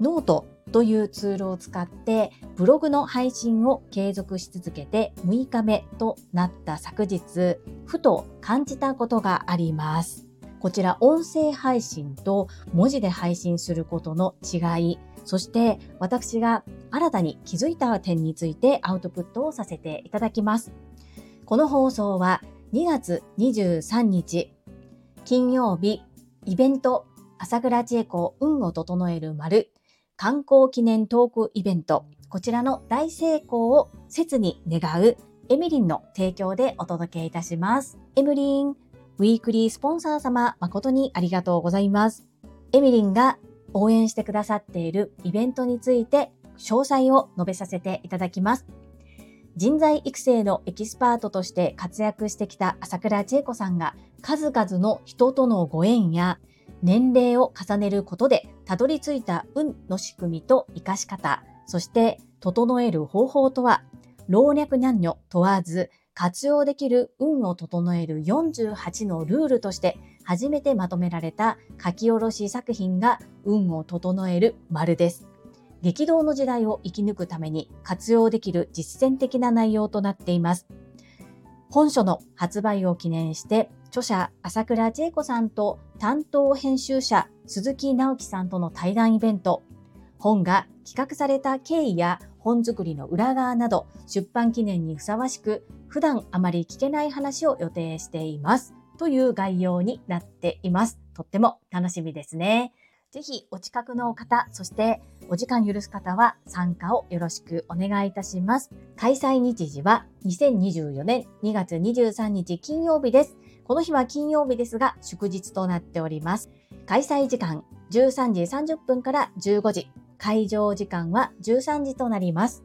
ノートというツールを使ってブログの配信を継続し続けて6日目となった昨日、ふと感じたことがあります。こちら音声配信と文字で配信することの違い、そして私が新たに気づいた点についてアウトプットをさせていただきます。この放送は2月23日金曜日イベント朝倉千恵子運を整える丸観光記念トークイベントこちらの大成功を切に願うエミリンの提供でお届けいたします。エミリン、ウィークリースポンサー様誠にありがとうございます。エミリンが応援してくださっているイベントについて詳細を述べさせていただきます。人材育成のエキスパートとして活躍してきた朝倉千恵子さんが数々の人とのご縁や年齢を重ねることでたどり着いた運の仕組みと活かし方、そして整える方法とは老若男女問わず活用できる運を整える48のルールとして初めてまとめられた書き下ろし作品が運を整える丸です。激動の時代を生き抜くために活用できる実践的な内容となっています。本書の発売を記念して、著者朝倉千恵子さんと担当編集者鈴木直樹さんとの対談イベント、本が企画された経緯や本作りの裏側など出版記念にふさわしく普段あまり聞けない話を予定していますという概要になっています。とっても楽しみですね。ぜひお近くの方、そしてお時間許す方は参加をよろしくお願いいたします。開催日時は2024年2月23日金曜日です。この日は金曜日ですが祝日となっております。開催時間13時30分から15時。会場時間は13時となります。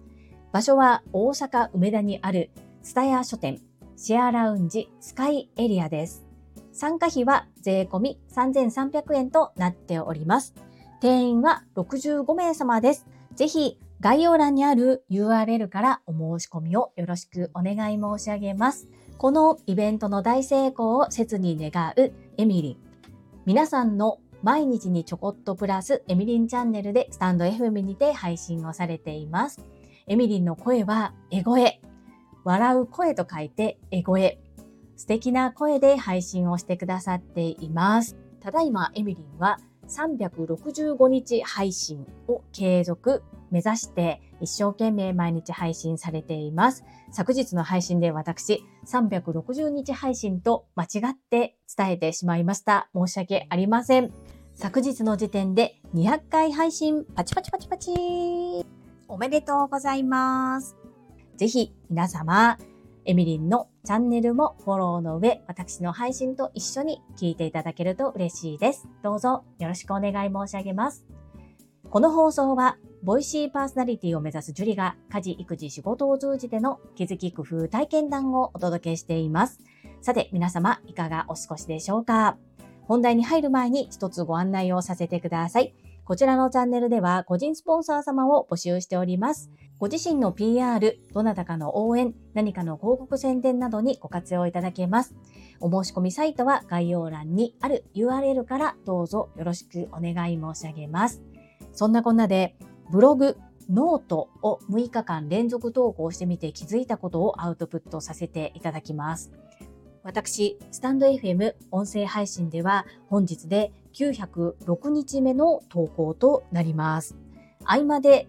場所は大阪梅田にあるスタヤ書店シェアラウンジスカイエリアです。参加費は税込み3300円となっております。定員は65名様です。ぜひ概要欄にある URL からお申し込みをよろしくお願い申し上げます。このイベントの大成功を切に願うエミリン。皆さんの毎日にちょこっとプラスエミリンチャンネルでスタンド FM にて配信をされています。エミリンの声はエゴエ。笑う声と書いてエゴエ。素敵な声で配信をしてくださっています。ただいまエミリンは365日配信を継続目指して一生懸命毎日配信されています。昨日の配信で私360日配信と間違って伝えてしまいました。申し訳ありません。昨日の時点で200回配信パチパチパチパチおめでとうございます。ぜひ皆様、エミリンのチャンネルもフォローの上、私の配信と一緒に聞いていただけると嬉しいです。どうぞよろしくお願い申し上げます。この放送は、ボイシーパーソナリティを目指すジュリが家事、育児、仕事を通じての気づき、工夫、体験談をお届けしています。さて、皆様、いかがお過ごしでしょうか？本題に入る前に一つご案内をさせてください。こちらのチャンネルでは個人スポンサー様を募集しております。ご自身の PR、どなたかの応援、何かの広告宣伝などにご活用いただけます。お申し込みサイトは概要欄にある URL からどうぞよろしくお願い申し上げます。そんなこんなで、ブログ、ノートを6日間連続投稿してみて気づいたことをアウトプットさせていただきます。私、スタンド FM 音声配信では本日で906日目の投稿となります。合間で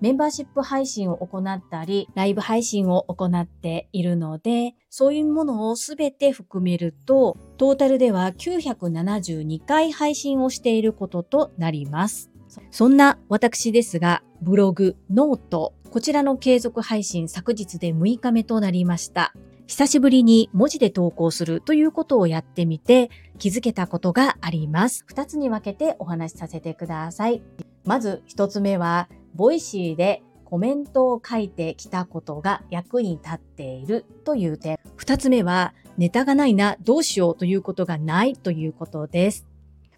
メンバーシップ配信を行ったり、ライブ配信を行っているので、そういうものをすべて含めると、トータルでは972回配信をしていることとなります。そんな私ですが、ブログ、 note、こちらの継続配信昨日で6日目となりました。久しぶりに文字で投稿するということをやってみて気づけたことがあります。二つに分けてお話しさせてください。まず一つ目は、 Voicy でコメントを書いてきたことが役に立っているという点。二つ目は、ネタがないな、どうしようということがないということです。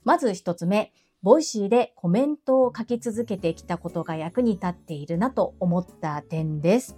まず一つ目、 Voicy でコメントを書き続けてきたことが役に立っているなと思った点です。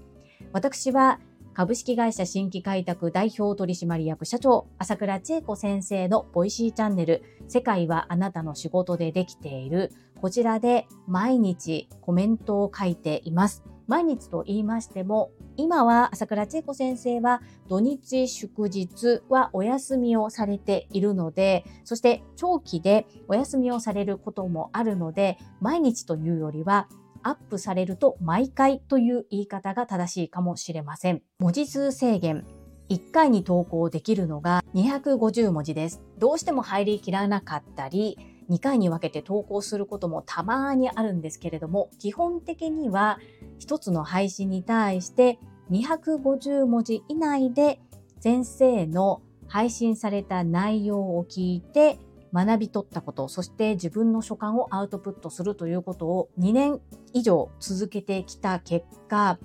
私は株式会社新規開拓代表取締役社長、朝倉千恵子先生の Voicy チャンネル、世界はあなたの仕事でできている、こちらで毎日コメントを書いています。毎日と言いましても、今は朝倉千恵子先生は土日祝日はお休みをされているので、そして長期でお休みをされることもあるので、毎日というよりはアップされると毎回という言い方が正しいかもしれません。文字数制限。1回に投稿できるのが250文字です。どうしても入りきらなかったり、2回に分けて投稿することもたまにあるんですけれども、基本的には1つの配信に対して250文字以内で先生の配信された内容を聞いて学び取ったこと、そして自分の所感をアウトプットするということを2年以上続けてきた結果、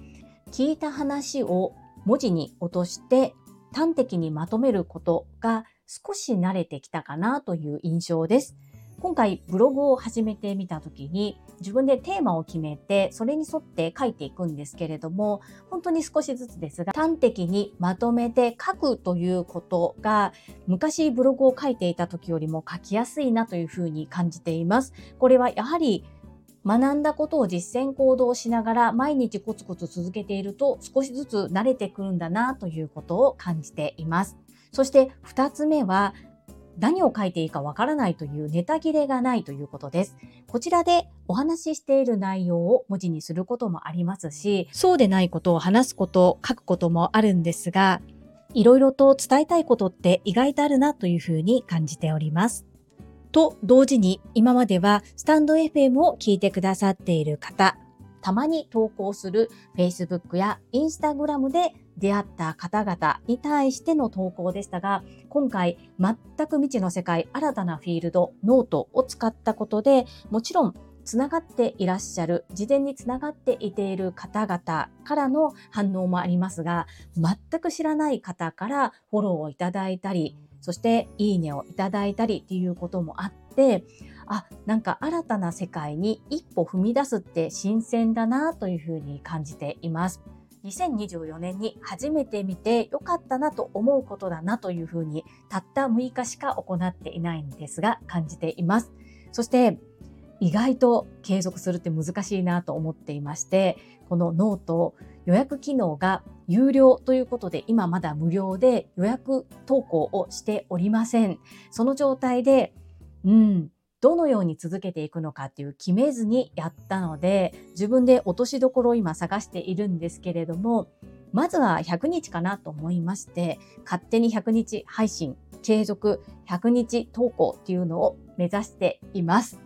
聞いた話を文字に落として端的にまとめることが少し慣れてきたかなという印象です。今回ブログを始めてみた時に自分でテーマを決めてそれに沿って書いていくんですけれども本当に少しずつですが端的にまとめて書くということが昔ブログを書いていた時よりも書きやすいなというふうに感じています。これはやはり学んだことを実践行動しながら毎日コツコツ続けていると少しずつ慣れてくるんだなということを感じています。そして2つ目は何を書いていいかわからないというネタ切れがないということです。こちらでお話ししている内容を文字にすることもありますし、そうでないことを話すこと、書くこともあるんですが、いろいろと伝えたいことって意外とあるなというふうに感じております。と同時に今まではスタンド FM を聞いてくださっている方、たまに投稿する Facebook や Instagram で出会った方々に対しての投稿でしたが、今回全く未知の世界、新たなフィールド、ノートを使ったことで、もちろんつながっていらっしゃる、事前につながっていている方々からの反応もありますが、全く知らない方からフォローをいただいたり、そしていいねをいただいたりっていうこともあって、あ、なんか新たな世界に一歩踏み出すって新鮮だなというふうに感じています。2024年に初めて見て良かったなと思うことだなというふうにたった6日しか行っていないんですが感じています。そして意外と継続するって難しいなと思っていましてこのノート予約機能が有料ということで今まだ無料で予約投稿をしておりません。その状態でうん、どのように続けていくのかっていう決めずにやったので自分で落としどころを今探しているんですけれどもまずは100日かなと思いまして勝手に100日配信継続100日投稿っていうのを目指しています。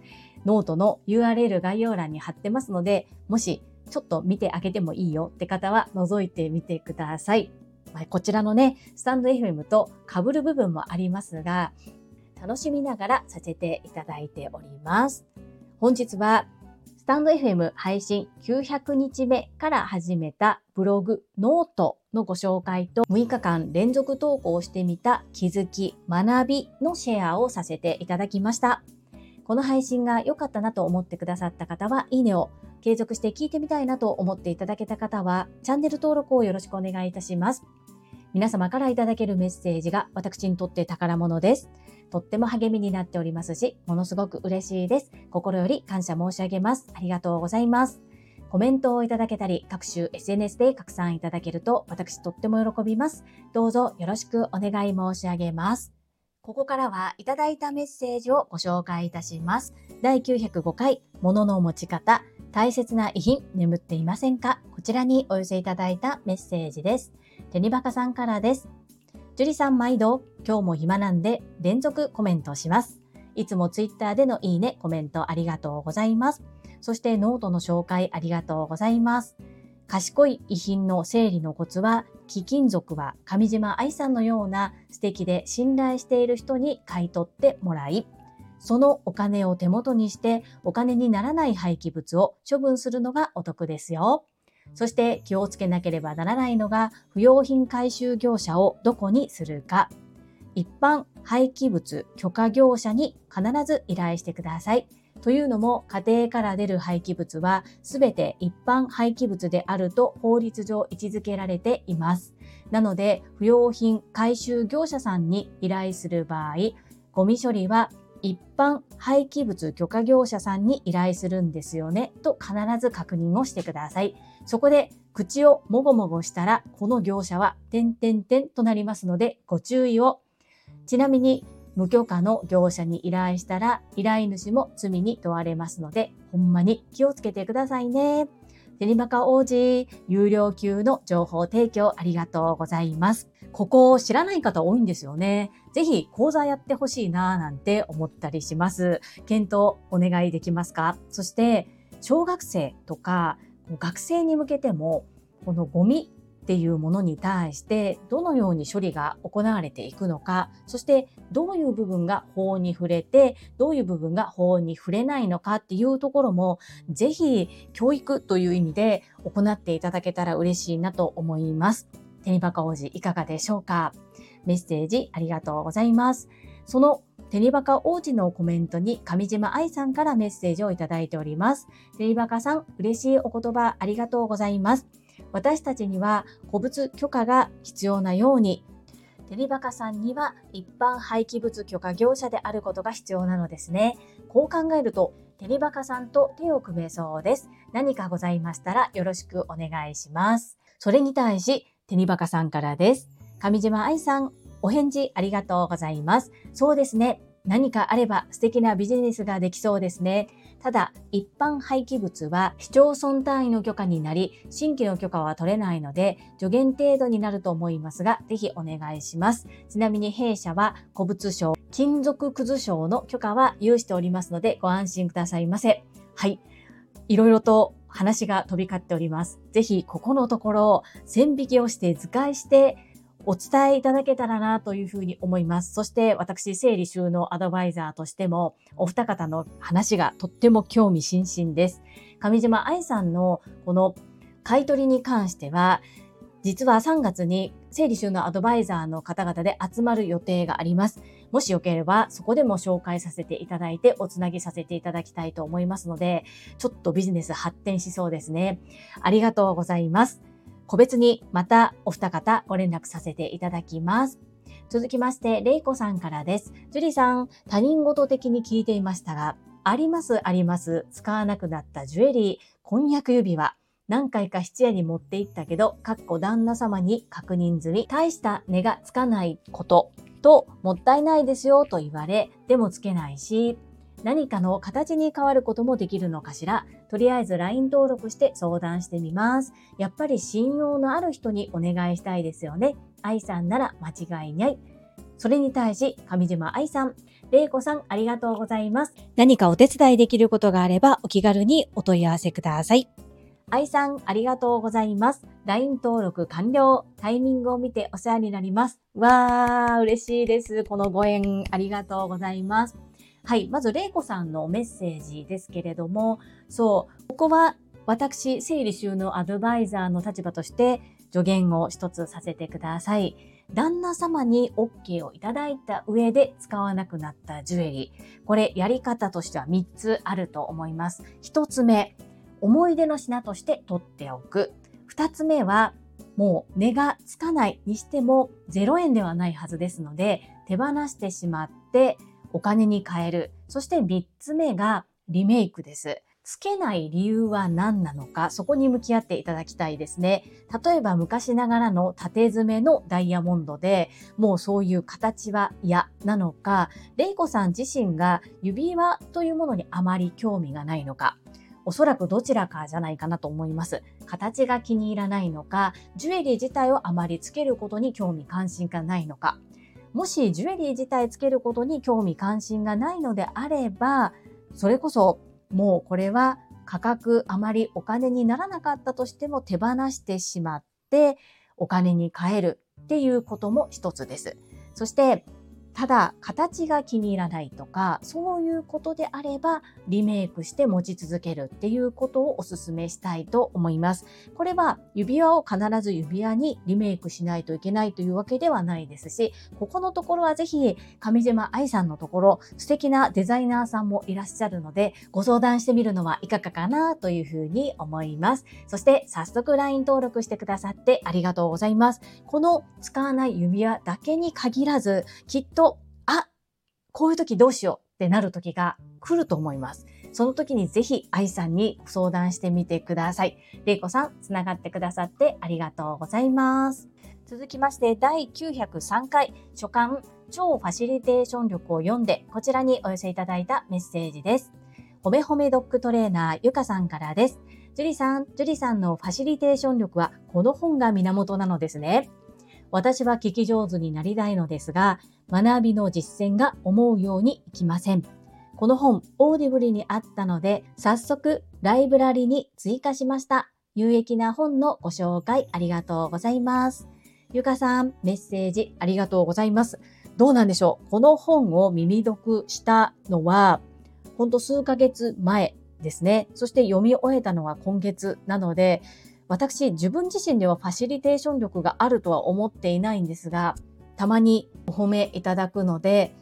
ノートの URL 概要欄に貼ってますのでもしちょっと見てあげてもいいよって方は覗いてみてください。こちらのね、スタンド FM と被る部分もありますが、楽しみながらさせていただいております。本日はスタンド FM 配信900日目から始めたブログノートのご紹介と6日間連続投稿してみた気づき、学びのシェアをさせていただきました。この配信が良かったなと思ってくださった方は、いいねを、継続して聞いてみたいなと思っていただけた方は、チャンネル登録をよろしくお願いいたします。皆様からいただけるメッセージが私にとって宝物です。とっても励みになっておりますし、ものすごく嬉しいです。心より感謝申し上げます。ありがとうございます。コメントをいただけたり、各種 SNS で拡散いただけると私とっても喜びます。どうぞよろしくお願い申し上げます。ここからはいただいたメッセージをご紹介いたします。第905回、物の持ち方、大切な遺品、眠っていませんか？こちらにお寄せいただいたメッセージです。テニバカさんからです。樹里さん毎度、今日も暇なんで連続コメントします。いつもツイッターでのいいね、コメントありがとうございます。そしてノートの紹介ありがとうございます。賢い遺品の整理のコツは、貴金属は上島愛さんのような素敵で信頼している人に買い取ってもらい、そのお金を手元にしてお金にならない廃棄物を処分するのがお得ですよ。そして気をつけなければならないのが不用品回収業者をどこにするか。一般廃棄物許可業者に必ず依頼してください。というのも家庭から出る廃棄物は全て一般廃棄物であると法律上位置づけられています。なので不用品回収業者さんに依頼する場合、ゴミ処理は一般廃棄物許可業者さんに依頼するんですよねと必ず確認をしてください。そこで口をもごもごしたらこの業者は点々点となりますのでご注意を。ちなみに無許可の業者に依頼したら依頼主も罪に問われますので、ほんまに気をつけてくださいね。テニバカ王子、有料級の情報提供ありがとうございます。ここを知らない方多いんですよね。ぜひ講座やってほしいなぁなんて思ったりします。検討お願いできますか？そして、小学生とか学生に向けても、このゴミっていうものに対してどのように処理が行われていくのか、そしてどういう部分が法に触れて、どういう部分が法に触れないのかっていうところも、ぜひ教育という意味で行っていただけたら嬉しいなと思います。テニバカ王子いかがでしょうか？メッセージありがとうございます。そのテニバカ王子のコメントに上島愛さんからメッセージをいただいております。テニバカさん、嬉しいお言葉ありがとうございます。私たちには古物許可が必要なように、テリバカさんには一般廃棄物許可業者であることが必要なのですね。こう考えると、テリバカさんと手を組めそうです。何かございましたらよろしくお願いします。それに対し、テニバカさんからです。上島愛さん、お返事ありがとうございます。そうですね。何かあれば素敵なビジネスができそうですね。ただ、一般廃棄物は市町村単位の許可になり、新規の許可は取れないので、助言程度になると思いますが、ぜひお願いします。ちなみに弊社は古物商、金属くず商の許可は有しておりますので、ご安心くださいませ。はい。いろいろと話が飛び交っております。ぜひ、ここのところを、線引きをして図解して、お伝えいただけたらなというふうに思います。そして私、整理収納アドバイザーとしても、お二方の話がとっても興味津々です。上島愛さんのこの買い取りに関しては、実は3月に整理収納アドバイザーの方々で集まる予定があります。もしよければそこでも紹介させていただいておつなぎさせていただきたいと思いますので、ちょっとビジネス発展しそうですね。ありがとうございます。個別にまたお二方ご連絡させていただきます。続きまして、れいこさんからです。樹里さん、他人事的に聞いていましたが、ありますあります。使わなくなったジュエリー、婚約指輪。何回か質屋に持って行ったけど、かっこ旦那様に確認済み、大した値がつかないことと、もったいないですよと言われ、でもつけないし、何かの形に変わることもできるのかしら？とりあえず LINE 登録して相談してみます。やっぱり信用のある人にお願いしたいですよね。愛さんなら間違いない。それに対し、上島愛さん、玲子さん、ありがとうございます。何かお手伝いできることがあれば、お気軽にお問い合わせください。愛さん、ありがとうございます。LINE 登録完了。タイミングを見てお世話になります。わー、嬉しいです。このご縁、ありがとうございます。はい。まず、れいこさんのメッセージですけれども、そう、ここは私、整理収納アドバイザーの立場として助言を一つさせてください。旦那様に OK をいただいた上で使わなくなったジュエリー。これ、やり方としては3つあると思います。1つ目、思い出の品として取っておく。2つ目は、もう値がつかないにしても0円ではないはずですので、手放してしまってお金に変える。そして3つ目がリメイクです。つけない理由は何なのか、そこに向き合っていただきたいですね。例えば昔ながらの縦詰めのダイヤモンドで、もうそういう形は嫌なのか、レイコさん自身が指輪というものにあまり興味がないのか、おそらくどちらかじゃないかなと思います。形が気に入らないのか、ジュエリー自体をあまりつけることに興味関心がないのか、もしジュエリー自体つけることに興味関心がないのであれば、それこそもうこれは価格あまりお金にならなかったとしても手放してしまってお金に換えるっていうことも一つです。そしてただ形が気に入らないとかそういうことであればリメイクして持ち続けるっていうことをお勧めしたいと思います。これは指輪を必ず指輪にリメイクしないといけないというわけではないですしここのところはぜひ上島愛さんのところ素敵なデザイナーさんもいらっしゃるのでご相談してみるのはいかがかなというふうに思います。そして早速 LINE 登録してくださってありがとうございます。この使わない指輪だけに限らずきっとこういう時どうしようってなる時が来ると思います。その時にぜひ愛さんに相談してみてください。れいこさん、つながってくださってありがとうございます。続きまして、第903回初刊超ファシリテーション力を読んで、こちらにお寄せいただいたメッセージです。ほめほめドッグトレーナーゆかさんからです。ジュリさん、ジュリさんのファシリテーション力はこの本が源なのですね。私は聞き上手になりたいのですが、学びの実践が思うようにいきません。この本、オーディブリにあったので、早速、ライブラリに追加しました。有益な本のご紹介ありがとうございます。ゆかさん、メッセージありがとうございます。どうなんでしょう？この本を耳読したのは、ほんと数ヶ月前ですね。そして読み終えたのは今月なので、私自分自身ではファシリテーション力があるとは思っていないんですが、たまにお褒めいただくので、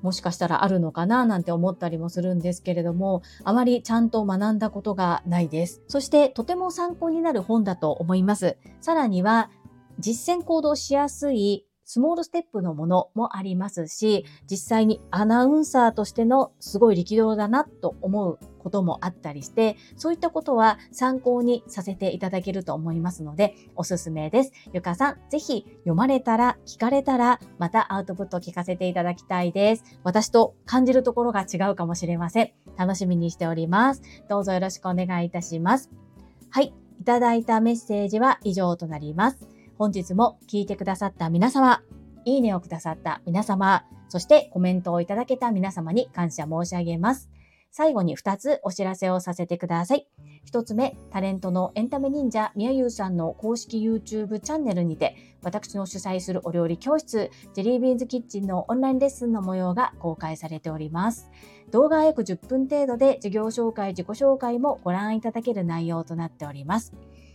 もしかしたらあるのかななんて思ったりもするんですけれども、あまりちゃんと学んだことがないです。そしてとても参考になる本だと思います。さらには実践行動しやすいスモールステップのものもありますし、実際にアナウンサーとしてのすごい力量だなと思うこともあったりして、そういったことは参考にさせていただけると思いますので、おすすめです。ゆかさん、ぜひ読まれたら、聞かれたら、またアウトプット聞かせていただきたいです。私と感じるところが違うかもしれません。楽しみにしております。どうぞよろしくお願いいたします。はい。いただいたメッセージは以上となります。本日も聞いてくださった皆様、いいねをくださった皆様、そしてコメントをいただけた皆様に感謝申し上げます。最後に2つお知らせをさせてください。1つ目、タレントのエンタメ忍者みやゆうさんの公式 YouTube チャンネルにて、私の主催するお料理教室、ジェリービーンズキッチンのオンラインレッスンの模様が公開されております。動画は約10分程度で授業紹介、自己紹介もご覧いただける内容となっております。